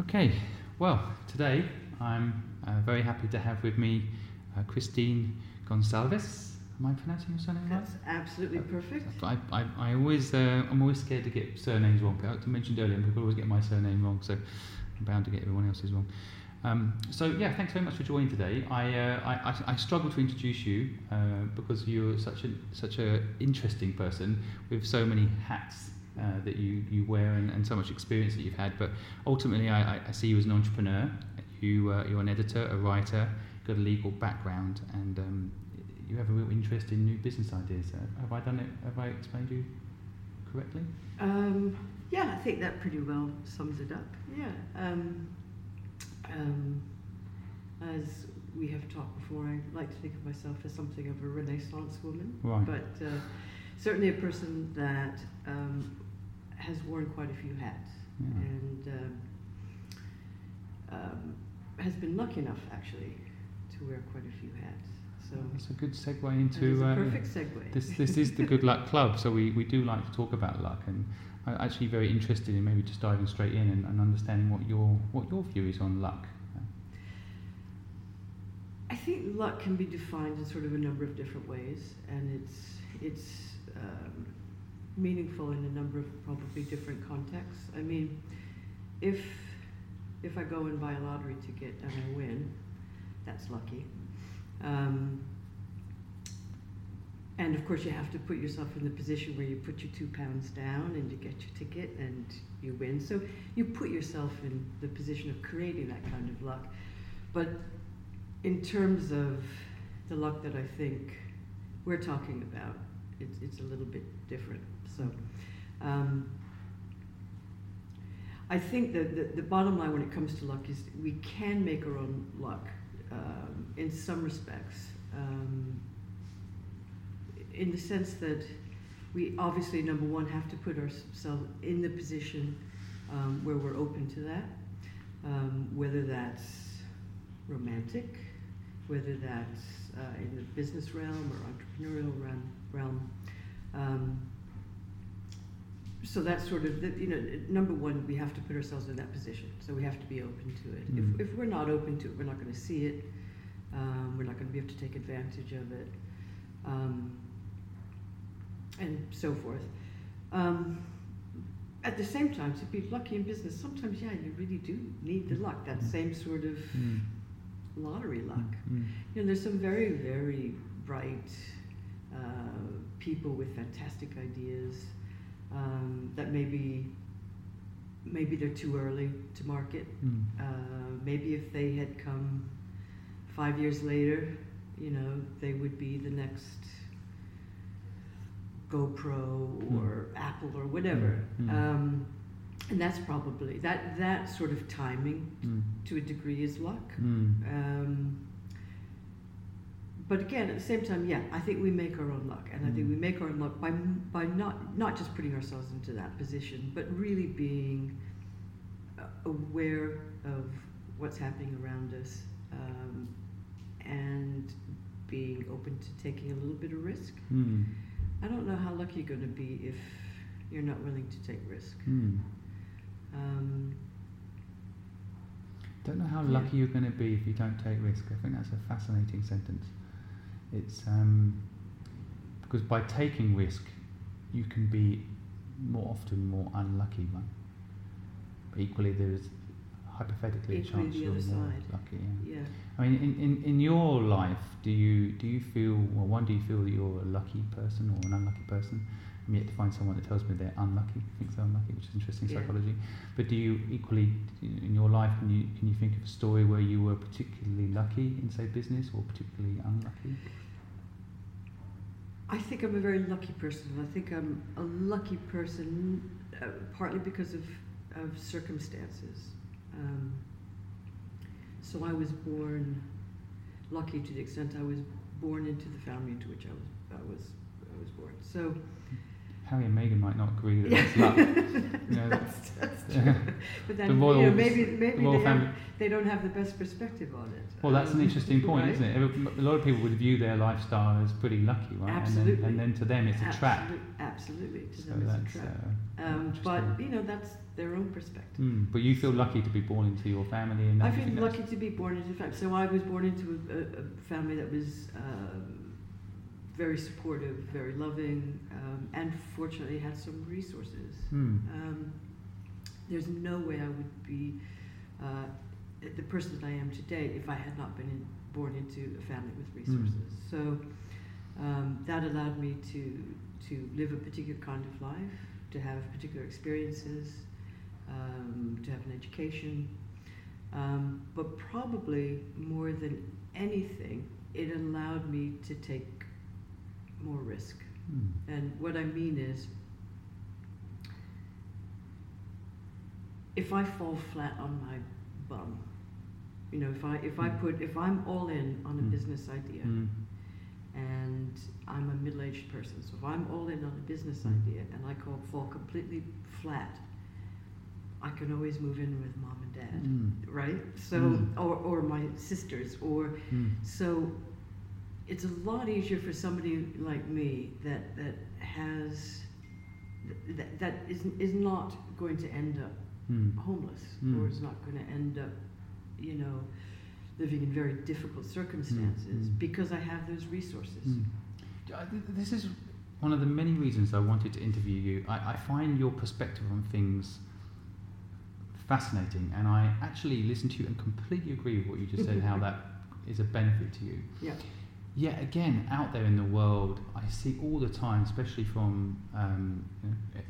Okay, well, today I'm uh, very happy to have with me uh, Christine Gonsalves. Am I pronouncing your surname right? That's absolutely perfect. I, I, I always, uh, I'm always scared to get surnames wrong. I mentioned earlier, people always get my surname wrong, so I'm bound to get everyone else's wrong. Um, so yeah, thanks very much for joining today. I, uh, I, I, I struggle to introduce you uh, because you're such a such a interesting person with so many hats uh, that you, you wear and, and so much experience that you've had. But ultimately, I, I see you as an entrepreneur. You uh, you're an editor, a writer, got a legal background, and um, you have a real interest in new business ideas. Uh, have I done it? Have I explained you correctly? Um, yeah, I think that pretty well sums it up. Yeah. Um, um, as we have talked before, I like to think of myself as something of a Renaissance woman, Right. but uh, certainly a person that um, has worn quite a few hats Yeah. and um, um, has been lucky enough actually to wear quite a few hats. So That's a good segue into. a uh, perfect segue. this this is the Good Luck Club, so we, we do like to talk about luck, and I'm actually very interested in maybe just diving straight in and, and understanding what your what your view is on luck. I think luck can be defined in sort of a number of different ways, and it's it's um, meaningful in a number of probably different contexts. I mean, if if I go and buy a lottery ticket and I win, that's lucky. Um, and of course, you have to put yourself in the position where you put your two pounds down and you get your ticket and you win. So you put yourself in the position of creating that kind of luck. But in terms of the luck that I think we're talking about, it's, it's a little bit different. So um, I think that the, the bottom line when it comes to luck is we can make our own luck um, in some respects. Um, in the sense that we obviously, number one, have to put ourselves in the position um, where we're open to that, um, whether that's romantic, whether that's uh, in the business realm or entrepreneurial realm. realm. Um, so that's sort of the, you know number one we have to put ourselves in that position. So we have to be open to it. Mm. if, if we're not open to it we're not going to see it. Um, we're not going to be able to take advantage of it. Um, and so forth. Um, at the same time to be lucky in business sometimes yeah you really do need the luck. That Mm. same sort of Mm. lottery luck. You know, there's some very, very bright uh, people with fantastic ideas um, that maybe maybe they're too early to market. Mm. Uh, maybe if they had come five years later, you know, they would be the next GoPro or Apple or whatever. Mm. Um, and that's probably that that sort of timing Mm. to a degree is luck. Mm. Um, but again, at the same time, yeah, I think we make our own luck, and I think Mm. we make our own luck by by not not just putting ourselves into that position, but really being uh, aware of what's happening around us, um, and being open to taking a little bit of risk. Mm. I don't know how lucky you're going to be if you're not willing to take risk. Mm. Um, Don't know how Yeah. lucky you're going to be if you don't take risk. I think that's a fascinating sentence. It's um, because by taking risk, you can be more often more unlucky, right? But equally, there is hypothetically a chance you're more side. lucky. Yeah. yeah. I mean, in, in, in your life, do you do you feel well? One, do you feel that you're a lucky person or an unlucky person? I'm yet to find someone that tells me they're unlucky, thinks they're unlucky, which is interesting Yeah. psychology. But do you equally in your life can you can you think of a story where you were particularly lucky in say business or particularly unlucky? I think I'm a very lucky person. I think I'm a lucky person uh, partly because of, of circumstances. Um, so I was born lucky to the extent I was born into the family into which I was I was I was born. So Harry and Meghan might not agree that that's luck. You know, that's, that's true. But then, The you know, maybe, maybe the royal they, family. have, they don't have the best perspective on it. Well, that's an Um, interesting point, right? isn't it? A lot of people would view their lifestyle as pretty lucky, right? Absolutely. And then, and then to them, it's a trap. Absolute- Absolutely, to So them it's a that's trap. uh, um, but you know, that's their own perspective. Mm, but you feel lucky to be born into your family, and I feel lucky to be born into a family. So I was born into a, a, a family that was um, very supportive, very loving, um, and fortunately had some resources. Hmm. Um, there's no way I would be uh, the person that I am today if I had not been in, born into a family with resources. So um, that allowed me to to live a particular kind of life, to have particular experiences, um, to have an education. Um, but probably more than anything, it allowed me to take more risk. Hmm. And what I mean is, if I fall flat on my bum, you know, if I if I Mm. put if I'm all in on a Mm. business idea Hmm. and I'm a middle-aged person, so if I'm all in on a business Mm. idea and I call, fall completely flat, I can always move in with mom and dad, Hmm. right? So Mm. or or my sisters or Hmm. so it's a lot easier for somebody like me that that has that that is is not going to end up Hmm. homeless Mm. or is not going to end up, you know, living in very difficult circumstances mm. because I have those resources. Mm. This is one of the many reasons I wanted to interview you. I, I find your perspective on things fascinating, and I actually listen to you and completely agree with what you just said. how that is a benefit to you. Yeah. Yet again, out there in the world, I see all the time, especially from um,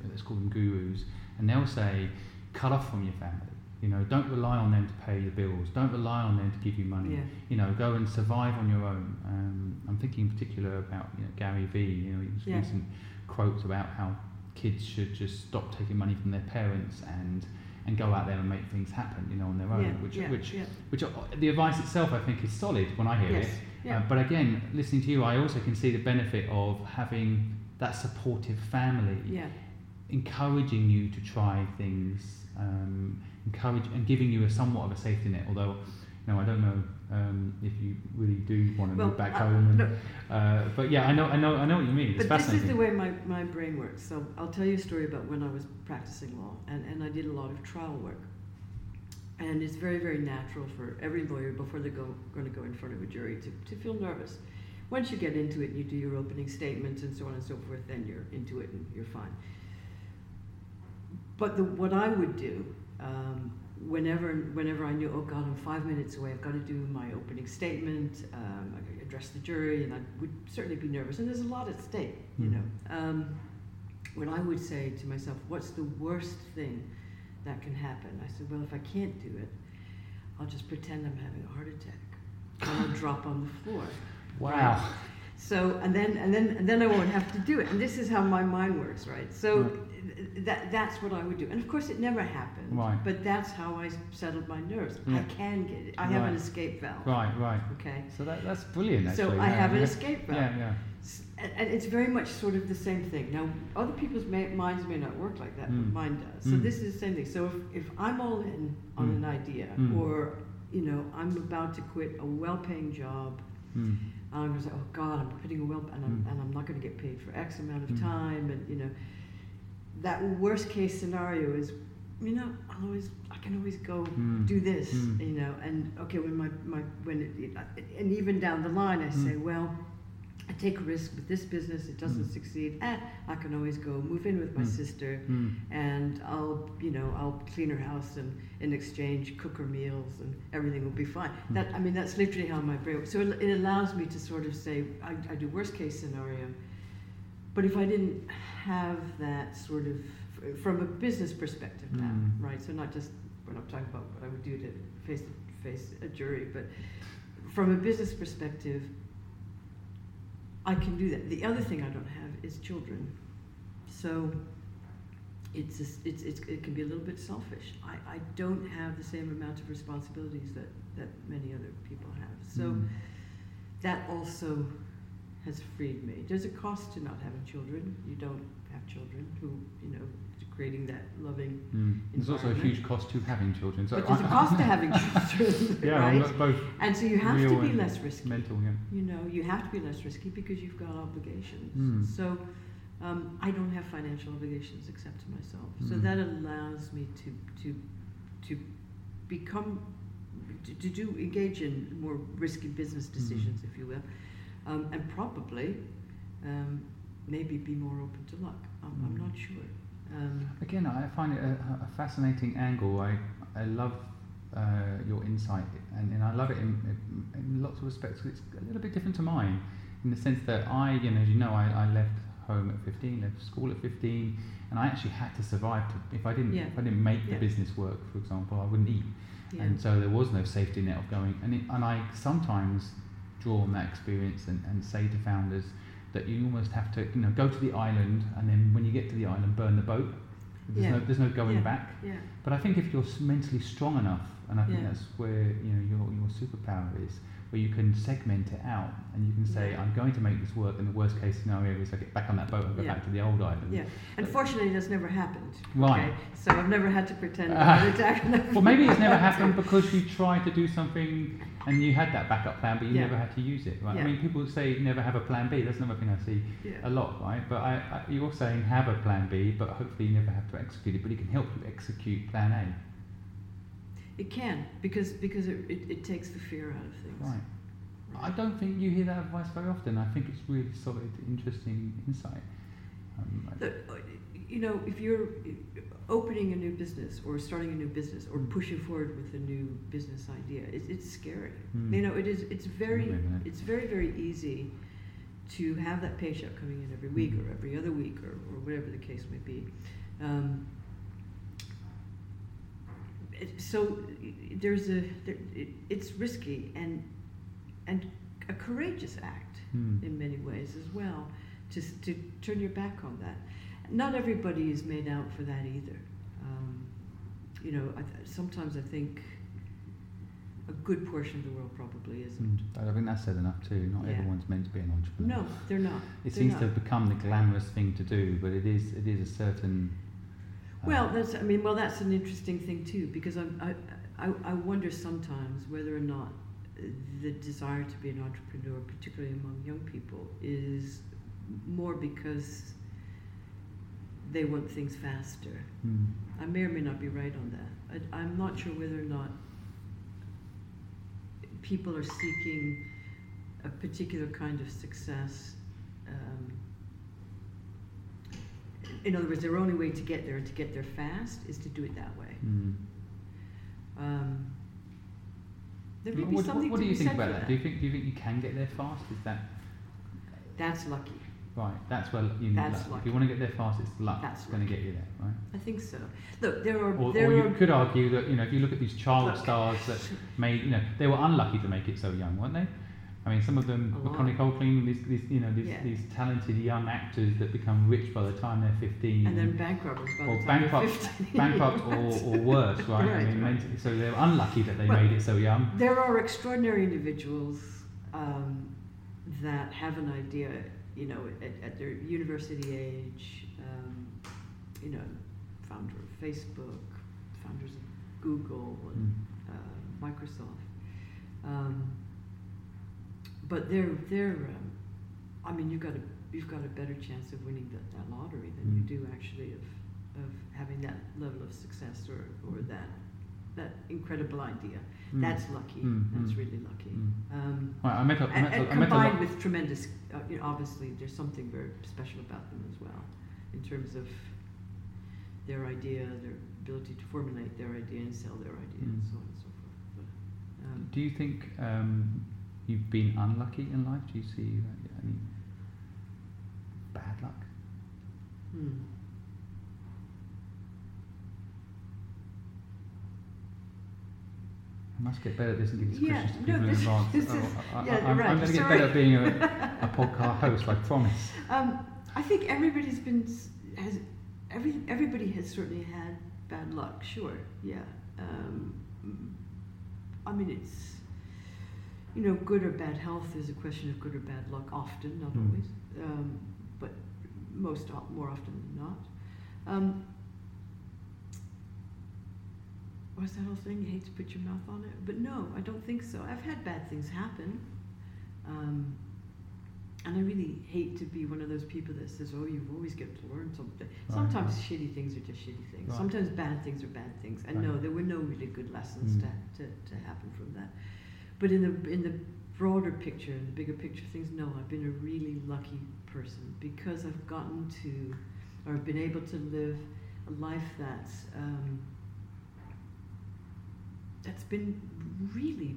let's call them gurus, and they'll say, cut off from your family. You know, don't rely on them to pay the bills. Don't rely on them to give you money. Yeah. You know, go and survive on your own. Um, I'm thinking in particular about you know, Gary Vee. You know, his Yeah. recent quotes about how kids should just stop taking money from their parents and and go out there and make things happen. You know, on their own. yeah, which which which uh, the advice itself I think is solid when I hear yes, it. Yeah. Uh, but again, listening to you, I also can see the benefit of having that supportive family, yeah, encouraging you to try things, um, encourage and giving you a somewhat of a safety net. Although, know, I don't know um, if you really do want to Well, move back uh, home. And, no, uh, but yeah, I know, I know, I know what you mean. It's but this is the way my, my brain works. So I'll tell you a story about when I was practicing law, and, and I did a lot of trial work. And it's very, very natural for every lawyer before they're go, going to go in front of a jury to, to feel nervous. Once you get into it and you do your opening statements and so on and so forth, then you're into it and you're fine. But the, what I would do, um, whenever, whenever I knew, oh God, I'm five minutes away, I've got to do my opening statement, um, I address the jury, and I would certainly be nervous. And there's a lot at stake, you Mm. know. Um, when I would say to myself, what's the worst thing that can happen? I said, well, if I can't do it, I'll just pretend I'm having a heart attack. And I'll drop on the floor. wow. So and then and then and then I won't have to do it. And this is how my mind works, right? So th- that that's what I would do. And of course, it never happened. Right. But that's how I settled my nerves. Yeah. I can get it. I have an escape valve. Right, right. Okay. So that, that's brilliant. So I yeah, have an yeah. escape valve. Yeah, yeah. And, and it's very much sort of the same thing. Now, other people's may, minds may not work like that, Mm. but mine does. So Mm. this is the same thing. So if, if I'm all in on Mm. an idea, Mm. or you know, I'm about to quit a well-paying job, Mm. I'm going to say, oh God, I'm putting a well, and I'm, Mm. and I'm not going to get paid for X amount of Mm. time, and you know, that worst case scenario is, you know, I'll always, I can always go Mm. do this, Mm. you know, and okay, when my, my when it, it, and even down the line, I say, Mm. well, I take a risk with this business, it doesn't Mm. succeed, eh, I can always go move in with my Mm. sister, Mm. and I'll, you know, I'll clean her house and in exchange cook her meals and everything will be fine. Mm. That I mean, that's literally how my brain. works. So it, it allows me to sort of say, I, I do worst case scenario, but if I didn't have that sort of from a business perspective now, Mm. right? So not just when I'm talking about what I would do to face face a jury, but from a business perspective, I can do that. The other thing I don't have is children, so it's, just, it's, it's it can be a little bit selfish. I, I don't have the same amount of responsibilities that, that many other people have. So Mm. that also has freed me. There's a cost to not having children. You don't have children who, you know, creating that loving. Mm. There's also a huge cost to having children. So but there's a cost to having children, yeah, right? both And so you have to be less risky. mental. Yeah. You know, you have to be less risky because you've got obligations. Mm. So um, I don't have financial obligations except to myself. So Mm. that allows me to to to become to, to do engage in more risky business Mm. decisions, if you will, um, and probably um, maybe be more open to luck. I'm, I'm Mm. not sure. Um, Again, I find it a, a fascinating angle. I, I love uh, your insight, and, and I love it in, in, lots of respects. It's a little bit different to mine, in the sense that I, you know, as you know, I, I left home at 15, left school at 15, and I actually had to survive. To, if I didn't, Yeah. if I didn't make Yeah. the business work, for example, I wouldn't eat, yeah. and so there was no safety net of going. And it, and I sometimes draw on that experience and, and say to founders that you almost have to, you know, go to the island, and then when you get to the island, burn the boat. There's Yeah. no there's no going Yeah. back. yeah. But I think if you're mentally strong enough, and I think that's where you know your your superpower is, where you can segment it out and you can say, Yeah. I'm going to make this work, and the worst case scenario is I get back on that boat and go Yeah. back to the old island. Yeah, unfortunately, that's never happened. Right. Okay? So I've never had to pretend actually. Well, maybe it's never happened because you tried to do something and you had that backup plan, but you Yeah. never had to use it, right? I mean, people say never have a plan B. That's another thing I see Yeah. a lot, right? But I, I, you're saying have a plan B, but hopefully you never have to execute it. But it can help you execute plan A, It can because because it, it, it takes the fear out of things. right? I don't think you hear that advice very often. I think it's really solid, interesting insight. Um, The- you know, if you're opening a new business or starting a new business or Mm. pushing forward with a new business idea, it, it's scary. Mm. You know, it is. It's very. Absolutely, isn't it? It's very very easy to have that paycheck coming in every week Mm. or every other week or, or whatever the case may be. Um, so there's a there, it, it's risky and and a courageous act Hmm. in many ways as well to, to turn your back on that not everybody is made out for that either um, you know I th- sometimes i think a good portion of the world probably isn't Mm, I think that's said enough too. Not Yeah. everyone's meant to be an entrepreneur. no they're not It They're seems not. to have become the glamorous thing to do, but it is it is a certain. Well, that's. I mean, well, that's an interesting thing too, because I, I, I wonder sometimes whether or not the desire to be an entrepreneur, particularly among young people, is more because they want things faster. mm, I may or may not be right on that. I, I'm not sure whether or not people are seeking a particular kind of success. Um, in other words, their only way to get there and to get there fast is to do it that way. mm. Um, there may What, be what- something what to do you think about that? that. Do you think do you think you can get there fast? Is that That's lucky. right? That's where you need That's luck. If you want to get there fast, it's luck That's that's going to get you there, right? I think so. Look, there are Or, there or you are could argue that you know if you look at these child Look. stars that made you know they were unlucky to make it so young, weren't they? I mean, some of them. Macaulay Culkin, these, these you know these, Yeah. these talented young actors that become rich by the time they're fifteen. and then bankrupts by or the time bankrupt, you're 15. bankrupt or, or worse, right? I mean, right. so they're unlucky that they Well, made it so young. There are extraordinary individuals um, that have an idea, you know, at, at their university age, um, you know, founder of Facebook, founders of Google and Mm. uh, Microsoft. Um, but they're they're, um, I mean, you've got a you've got a better chance of winning that, that lottery than Mm. you do actually of of having that level of success or, or that that incredible idea. Mm. That's lucky. Mm, That's mm, really lucky. mm. Um, Right, I met a, I met and I met a combined with tremendous, uh, you know, obviously there's something very special about them as well, in terms of their idea, their ability to formulate their idea and sell their idea, and Mm. so on and so forth. But, um, Do you think um, you've been unlucky in life? Do you see any bad luck? hmm. I must get better at this and give these Yeah, questions to no, people in this- advance. this Oh, is- I, yeah, I'm, right, I'm going to get better at being a, a podcast host, I promise. Um, I think everybody's been has every everybody has certainly had bad luck. Sure, yeah. Um, I mean, it's you know, good or bad health is a question of good or bad luck. Often, not Mm. always. Um, but most o- more often than not. Um, what's that whole thing? You hate to put your mouth on it, but no, I don't think so. I've had bad things happen, um, and I really hate to be one of those people that says, "Oh, you've always get to learn something." Right, Sometimes right. shitty things are just shitty things. Right. Sometimes bad things are bad things, and no, there were no really good lessons Mm. to, to, to happen from that. But in the in the broader picture, in the bigger picture things, no, I've been a really lucky person because I've gotten to, or I've been able to live a life that's um, that's been really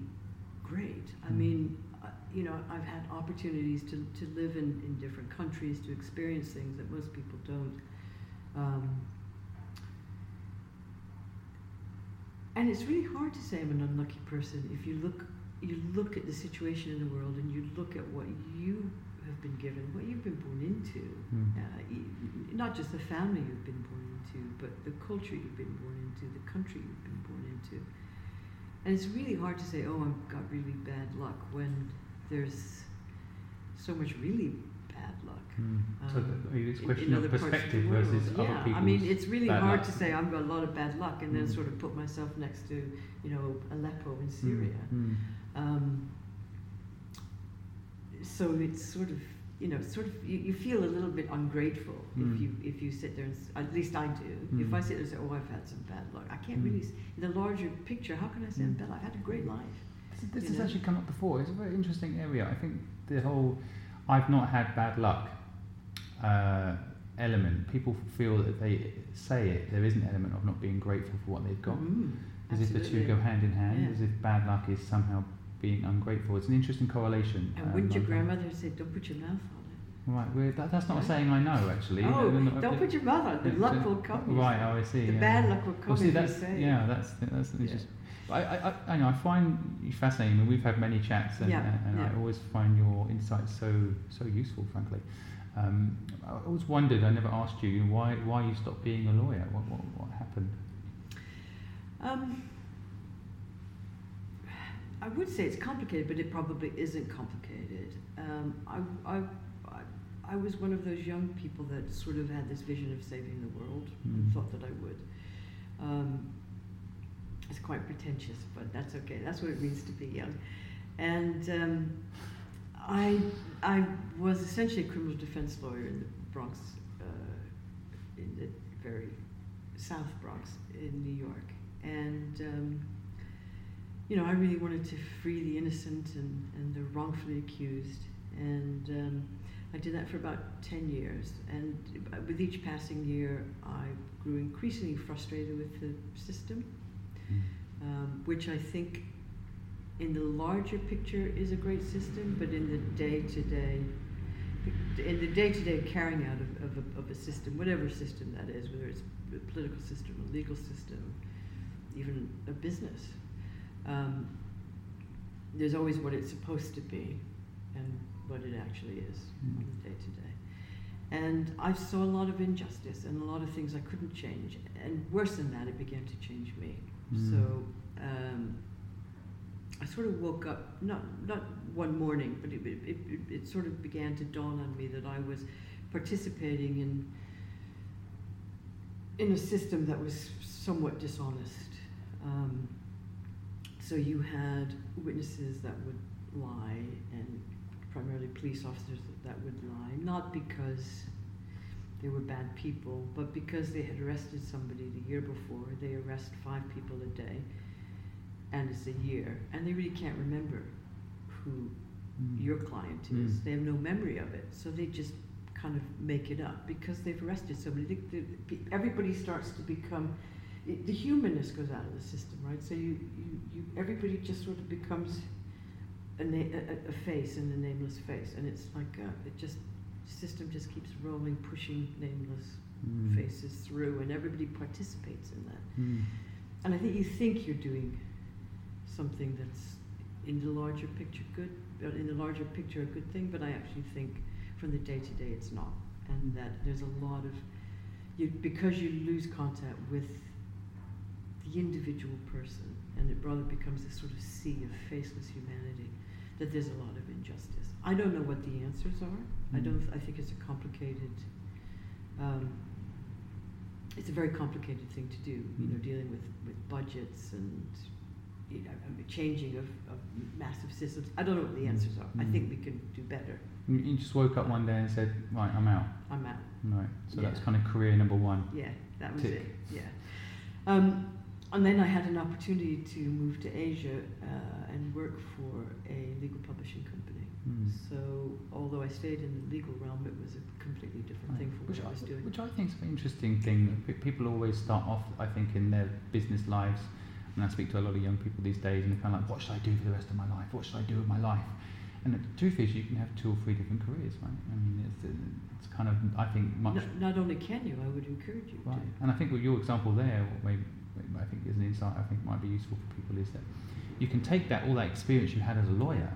great. I Mm. mean, uh, you know, I've had opportunities to, to live in, in different countries, to experience things that most people don't. Um, and it's really hard to say I'm an unlucky person if you look you look at the situation in the world and you look at what you have been given, what you've been born into, mm. uh, not just the family you've been born into, but the culture you've been born into, the country you've been born into. And it's really hard to say, oh, I've got really bad luck when there's so much really bad luck. Mm. So um, the- it's a in- question of other parts perspective the world. versus yeah, other people's I mean, it's really hard luck. to say I've got a lot of bad luck and then Mm. sort of put myself next to, you know, Aleppo in Syria. Mm. Um, so it's sort of, you know, sort of, you, you feel a little bit ungrateful Mm. if you if you sit there and at least I do. If Mm. I sit there and say, oh, I've had some bad luck, I can't Mm. really. In the larger picture, how can I say I'm Mm. bad? I've had a great life. This, has know? actually come up before. It's a very interesting area. I think the whole I've not had bad luck uh, element, people feel that if they say it, there is an element of not being grateful for what they've got. Mm, as if the two go hand in hand, Yeah. as if bad luck is somehow being ungrateful. It's an interesting correlation. And um, wouldn't your grandmother say, "Don't put your mouth on it? Right, that, that's not a saying I know actually. Oh, not- don't put your mouth on it. The Yeah, luck will come. Right, oh, I see. The yeah. bad luck will come Well, see, that's say. yeah, that's that's just. I, I, I, know I find you fascinating. I mean, we've had many chats, and, and I always find your insights so so useful. Frankly, um, I always wondered. I never asked you why why you stopped being a lawyer. What what, what happened? Um, I would say it's complicated, but it probably isn't complicated. Um, I, I, I, I was one of those young people that sort of had this vision of saving the world and Mm. thought that I would. Um, it's quite pretentious, but that's okay. That's what it means to be young. And um, I, I was essentially a criminal defense lawyer in the Bronx, uh, in the very South Bronx in New York. And, um, you know, I really wanted to free the innocent and, and the wrongfully accused. And um, I did that for about 10 years. And with each passing year, I grew increasingly frustrated with the system, um, which I think in the larger picture is a great system, but in the day to day, in the day to day carrying out of, of, a, of a system, whatever system that is, whether it's a political system, a legal system, even a business, um, there's always what it's supposed to be and what it actually is on the day to day. And I saw a lot of injustice and a lot of things I couldn't change. And worse than that, it began to change me. Mm. So um, I sort of woke up, not, not one morning, but it, it, it, it sort of began to dawn on me that I was participating in, in a system that was somewhat dishonest. Um, so you had witnesses that would lie, and primarily police officers that, would lie, not because they were bad people, but because they had arrested somebody the year before. They arrest five people a day, and it's a year, and they really can't remember who Mm. your client is. Mm. They have no memory of it, so they just kind of make it up because they've arrested somebody. They, they, everybody starts to become the humanness goes out of the system, right? So you, you, you everybody just sort of becomes a, na- a, a face and a nameless face, and it's like uh, it just system just keeps rolling, pushing nameless Mm. faces through, and everybody participates in that. Mm. And I think you think you're doing something that's in the larger picture good, uh, in the larger picture a good thing, but I actually think from the day to day it's not, and that there's a lot of you because you lose contact with the individual person, and it rather becomes this sort of sea of faceless humanity. That there's a lot of injustice. I don't know what the answers are. I Mm. don't. I think it's a complicated um, it's a very complicated thing to do. You know, dealing with, with budgets and you know, changing of, of massive systems. I don't know what the Mm. answers are. I Mm. think we can do better. You just woke up one day and said, right, I'm out. I'm out. Right. So that's kind of career number one. Yeah, that was Tick. it. Yeah. Um, and then I had an opportunity to move to Asia uh, and work for a legal publishing company. Mm. So although I stayed in the legal realm, it was a completely different Right. thing from which what I was doing. Which I think is an interesting thing. People always start off, I think, in their business lives. And I speak to a lot of young people these days, and they're kind of like, "What should I do for the rest of my life? What should I do with my life?" And the truth is, you can have two or three different careers, right? I mean, it's, it's kind of, I think, much Not, not only can you, I would encourage you right. to. And I think with your example there, maybe I think is an insight I think might be useful for people is that you can take that all that experience you had as a lawyer,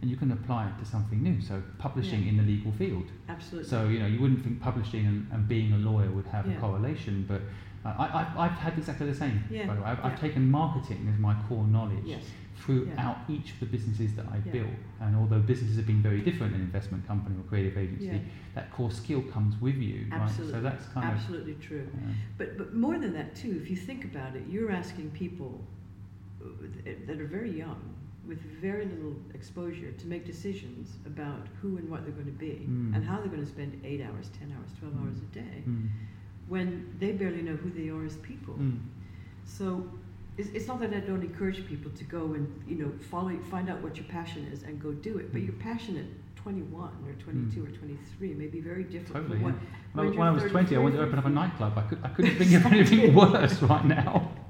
and you can apply it to something new. So publishing Yeah. in the legal field. Absolutely. So you know, you wouldn't think publishing and, and being a lawyer would have Yeah. a correlation, but uh, I, I've, I've had exactly the same. Yeah, By the way, I've, I've taken marketing as my core knowledge yes. Throughout each of the businesses that I've Yeah. built. And although businesses have been very different, an investment company or creative agency, Yeah. that core skill comes with you, right? Absolutely. So that's kind Absolutely true. of. Uh, But, but more than that, too, if you think about it, you're asking people uh, that are very young, with very little exposure, to make decisions about who and what they're going to be Mm. and how they're going to spend eight hours, 10 hours, 12 Mm. hours a day mm, when they barely know who they are as people. mm, So it's, it's not that I don't encourage people to go and you know follow, find out what your passion is and go do it. But Mm. your passion at 21 or 22 or 23 may be very different Totally, from what. yeah. When, I- when when I was 20, I wanted to open up a nightclub. I, could, I couldn't think of anything worse right now.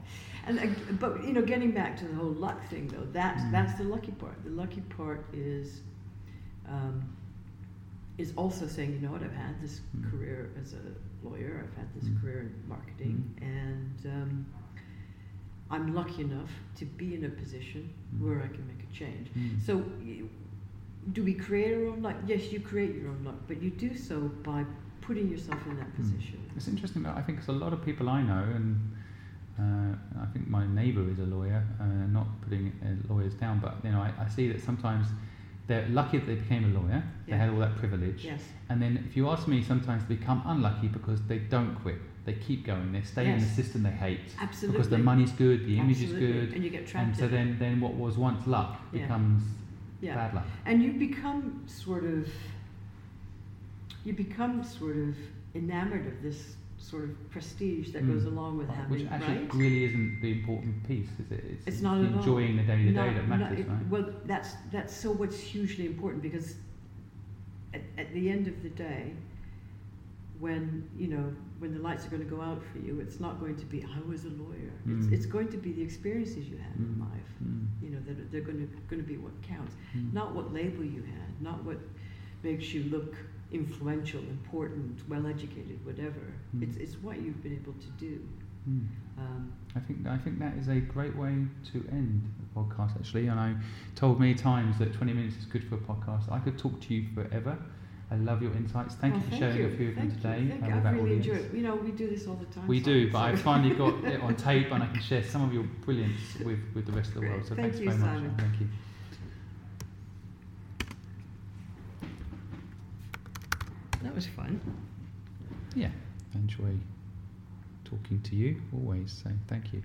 And uh, but you know, getting back to the whole luck thing though, that's Mm. that's the lucky part. The lucky part is um, is also saying, you know what, I've had this Mm. career as a lawyer, I've had this Mm. career in marketing, and um, I'm lucky enough to be in a position Mm. where I can make a change. Mm. So, do we create our own luck? Yes, you create your own luck, but you do so by putting yourself in that Mm. position. It's interesting that I think there's a lot of people I know, and uh, I think my neighbour is a lawyer. Uh, not putting uh, lawyers down, but you know, I, I see that sometimes they're lucky that they became a lawyer. They had all that privilege, Yes. and then if you ask me, sometimes they become unlucky because they don't quit. They keep going. They stay in the system they hate Absolutely. because the money's good, the image Absolutely. is good, and you get trapped. and so then, then what was once luck Yeah. becomes yeah. bad luck. And you become sort of, you become sort of enamored of this sort of prestige that goes Mm. along with Right, having, Which actually right? really isn't the important piece, is it? It's, It's not enjoying the day to day that matters, it- right? Well, that's that's so what's hugely important because at, at the end of the day, when you know when the lights are going to go out for you, it's not going to be I was a lawyer. It's Mm. it's going to be the experiences you had in Mm. life. Mm. You know that are- they're going to going to be what counts. Mm. not what label you had, not what makes you look influential, important, well educated, whatever. Mm. It's, it's what you've been able to do. Mm. Um, I think I think that is a great way to end the podcast actually. And I told many times that 20 minutes is good for a podcast. I could talk to you forever. I love your insights. Thank well, you for thank sharing you. a few of them today You. Thank you. I our really audience. enjoy it. You know, we do this all the time. We Simon, do, but so- I've finally got it on tape and I can share some of your brilliance with, with the rest of the world. So Thank thanks you, very much. Simon. Thank you. That was fun. Yeah, enjoy talking to you always. So thank you.